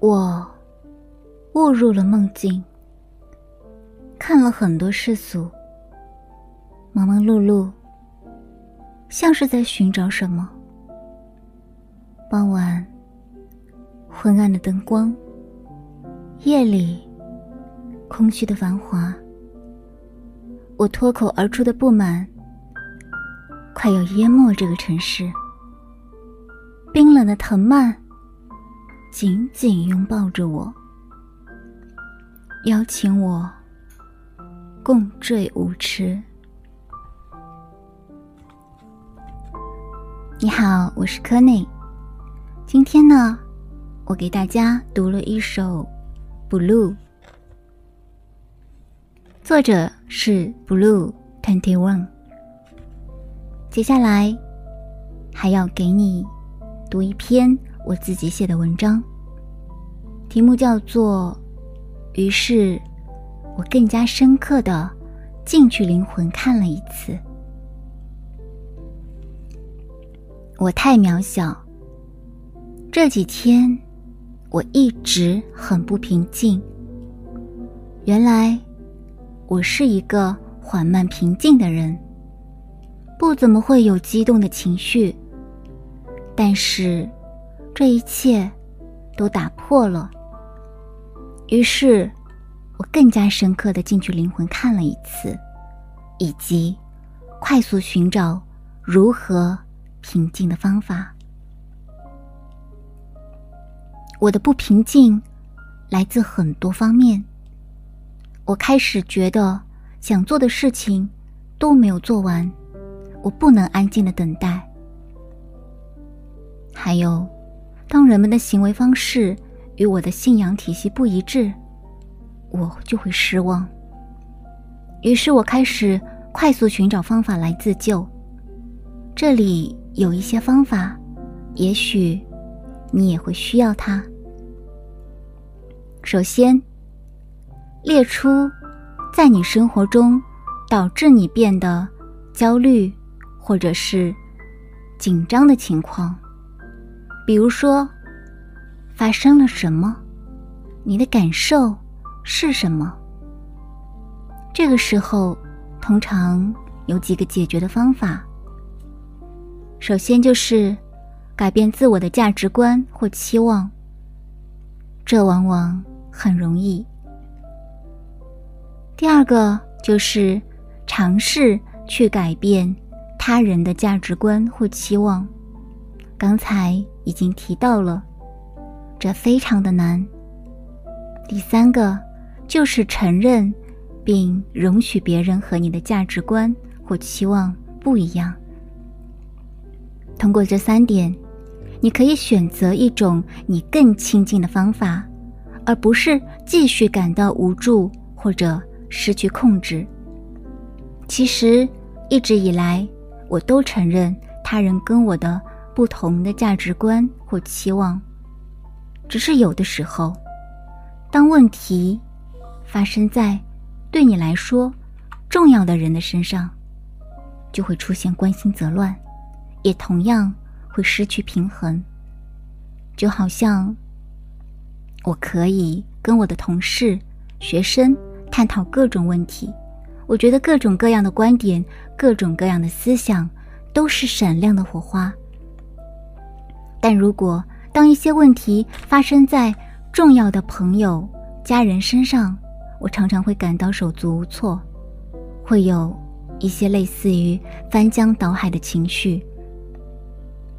我误入了梦境，看了很多世俗，忙忙碌碌，像是在寻找什么。傍晚，昏暗的灯光，夜里空虚的繁华，我脱口而出的不满，快要淹没这个城市。冰冷的藤蔓。紧紧拥抱着我，邀请我共坠舞池。你好，我是柯内。今天呢，我给大家读了一首《Blue》，作者是 Blue Twenty One。接下来还要给你读一篇。我自己写的文章，题目叫做《于是我更加深刻的进去灵魂看了一次》。我太渺小，这几天我一直很不平静。原来我是一个缓慢平静的人，不怎么会有激动的情绪，但是。这一切都打破了。于是，我更加深刻的进去灵魂看了一次，以及快速寻找如何平静的方法。我的不平静来自很多方面。我开始觉得想做的事情都没有做完，我不能安静的等待。还有。当人们的行为方式与我的信仰体系不一致，我就会失望。于是我开始快速寻找方法来自救。这里有一些方法，也许你也会需要它。首先，列出在你生活中导致你变得焦虑或者是紧张的情况。比如说，发生了什么？你的感受是什么？这个时候，通常有几个解决的方法。首先就是改变自我的价值观或期望，这往往很容易。第二个就是尝试去改变他人的价值观或期望。刚才已经提到了，这非常的难。第三个就是承认并容许别人和你的价值观或期望不一样。通过这三点，你可以选择一种你更亲近的方法，而不是继续感到无助或者失去控制。其实一直以来，我都承认他人跟我的。不同的价值观或期望，只是有的时候，当问题发生在对你来说重要的人的身上，就会出现关心则乱，也同样会失去平衡。就好像我可以跟我的同事、学生探讨各种问题，我觉得各种各样的观点、各种各样的思想都是闪亮的火花。但如果当一些问题发生在重要的朋友、家人身上，我常常会感到手足无措，会有一些类似于翻江倒海的情绪。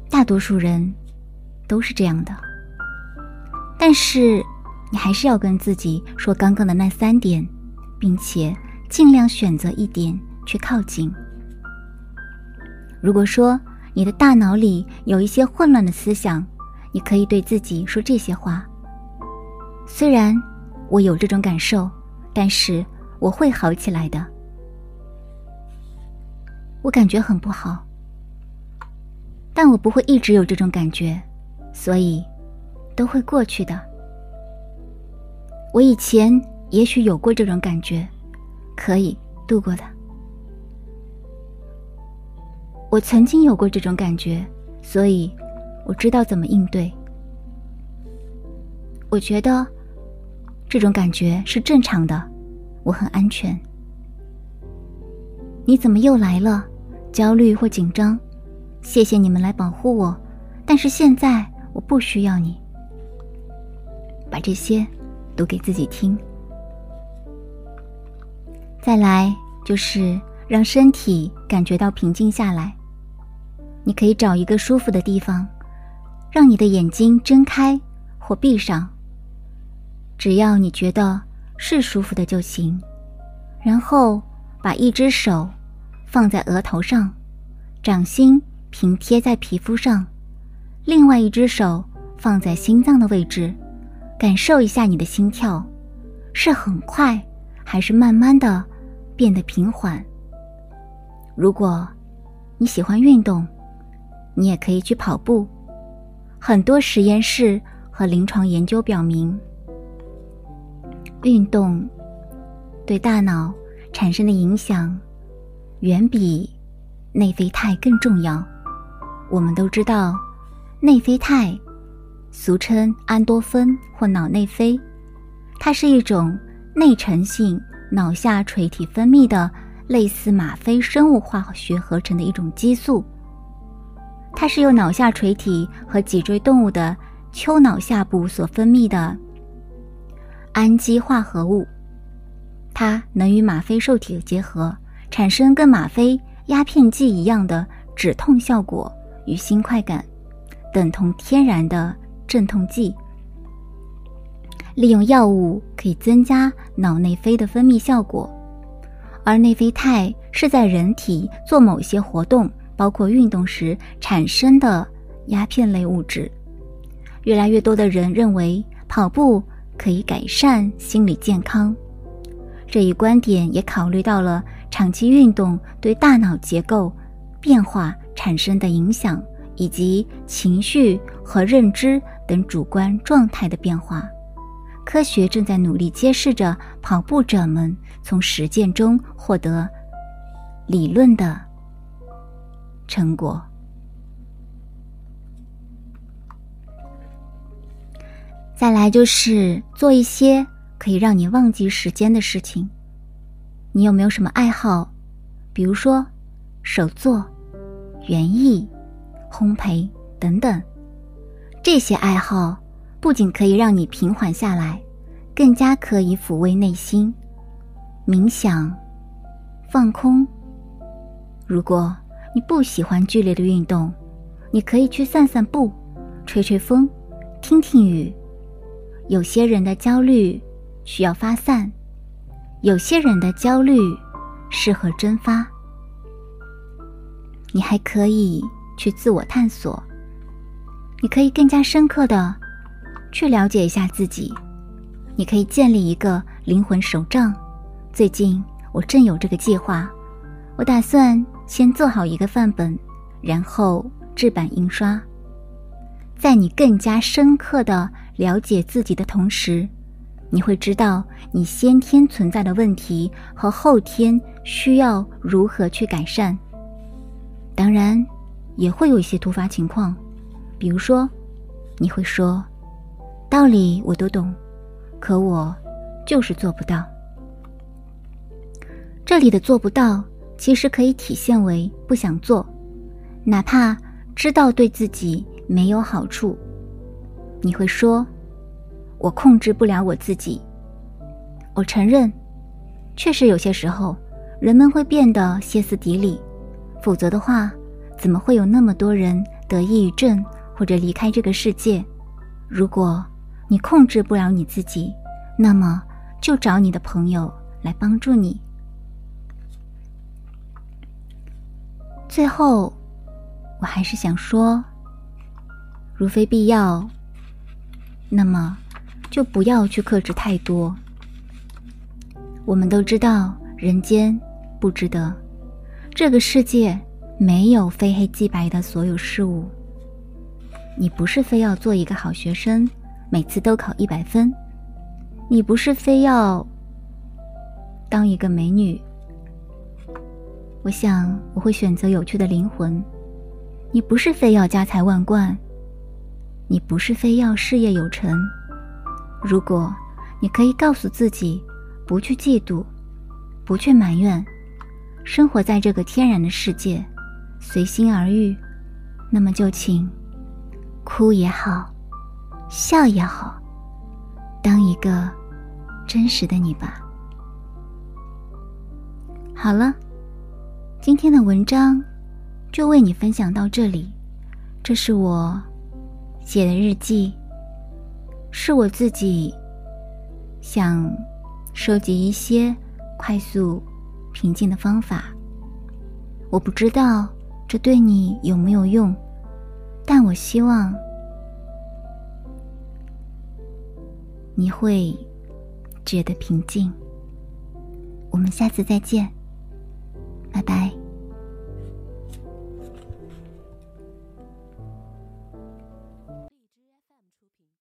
大多数人都是这样的。但是，你还是要跟自己说刚刚的那三点，并且尽量选择一点去靠近。如果说，你的大脑里有一些混乱的思想，你可以对自己说这些话。虽然我有这种感受，但是我会好起来的。我感觉很不好，但我不会一直有这种感觉，所以都会过去的。我以前也许有过这种感觉，可以度过的。我曾经有过这种感觉，所以我知道怎么应对。我觉得这种感觉是正常的，我很安全。你怎么又来了？焦虑或紧张？谢谢你们来保护我，但是现在我不需要你。把这些读给自己听。再来就是让身体感觉到平静下来。你可以找一个舒服的地方，让你的眼睛睁开或闭上，只要你觉得是舒服的就行。然后把一只手放在额头上，掌心平贴在皮肤上，另外一只手放在心脏的位置，感受一下你的心跳，是很快还是慢慢的？变得平缓。如果你喜欢运动，你也可以去跑步。很多实验室和临床研究表明，运动对大脑产生的影响远比内啡肽更重要。我们都知道，内啡肽俗称安多芬或脑内啡，它是一种内成性。脑下垂体分泌的类似吗啡生物化学合成的一种激素，它是由脑下垂体和脊椎动物的丘脑下部所分泌的氨基化合物，它能与吗啡受体结合，产生跟吗啡鸦片剂一样的止痛效果与新快感，等同天然的镇痛剂。利用药物可以增加脑内啡的分泌效果，而内啡肽是在人体做某些活动，包括运动时产生的鸦片类物质。越来越多的人认为跑步可以改善心理健康，这一观点也考虑到了长期运动对大脑结构变化产生的影响，以及情绪和认知等主观状态的变化。科学正在努力揭示着跑步者们从实践中获得理论的成果。再来就是做一些可以让你忘记时间的事情。你有没有什么爱好？比如说手作、园艺、烘焙等等，这些爱好。不仅可以让你平缓下来，更加可以抚慰内心、冥想、放空。如果你不喜欢剧烈的运动，你可以去散散步、吹吹风、听听雨。有些人的焦虑需要发散，有些人的焦虑适合蒸发。你还可以去自我探索，你可以更加深刻的。去了解一下自己，你可以建立一个灵魂手账。最近我正有这个计划，我打算先做好一个范本，然后制版印刷。在你更加深刻的了解自己的同时，你会知道你先天存在的问题和后天需要如何去改善。当然，也会有一些突发情况，比如说，你会说。道理我都懂，可我就是做不到。这里的做不到，其实可以体现为不想做，哪怕知道对自己没有好处。你会说：“我控制不了我自己。”我承认，确实有些时候人们会变得歇斯底里，否则的话，怎么会有那么多人得抑郁症或者离开这个世界？如果。你控制不了你自己，那么就找你的朋友来帮助你。最后，我还是想说，如非必要，那么就不要去克制太多。我们都知道，人间不值得，这个世界没有非黑即白的所有事物。你不是非要做一个好学生。每次都考一百分，你不是非要当一个美女？我想我会选择有趣的灵魂。你不是非要家财万贯，你不是非要事业有成，如果你可以告诉自己，不去嫉妒，不去埋怨，生活在这个天然的世界，随心而欲，那么就请哭也好，笑也好，当一个真实的你吧。好了，今天的文章就为你分享到这里。这是我写的日记，是我自己想收集一些快速平静的方法。我不知道这对你有没有用，但我希望你会觉得平静。我们下次再见。拜拜。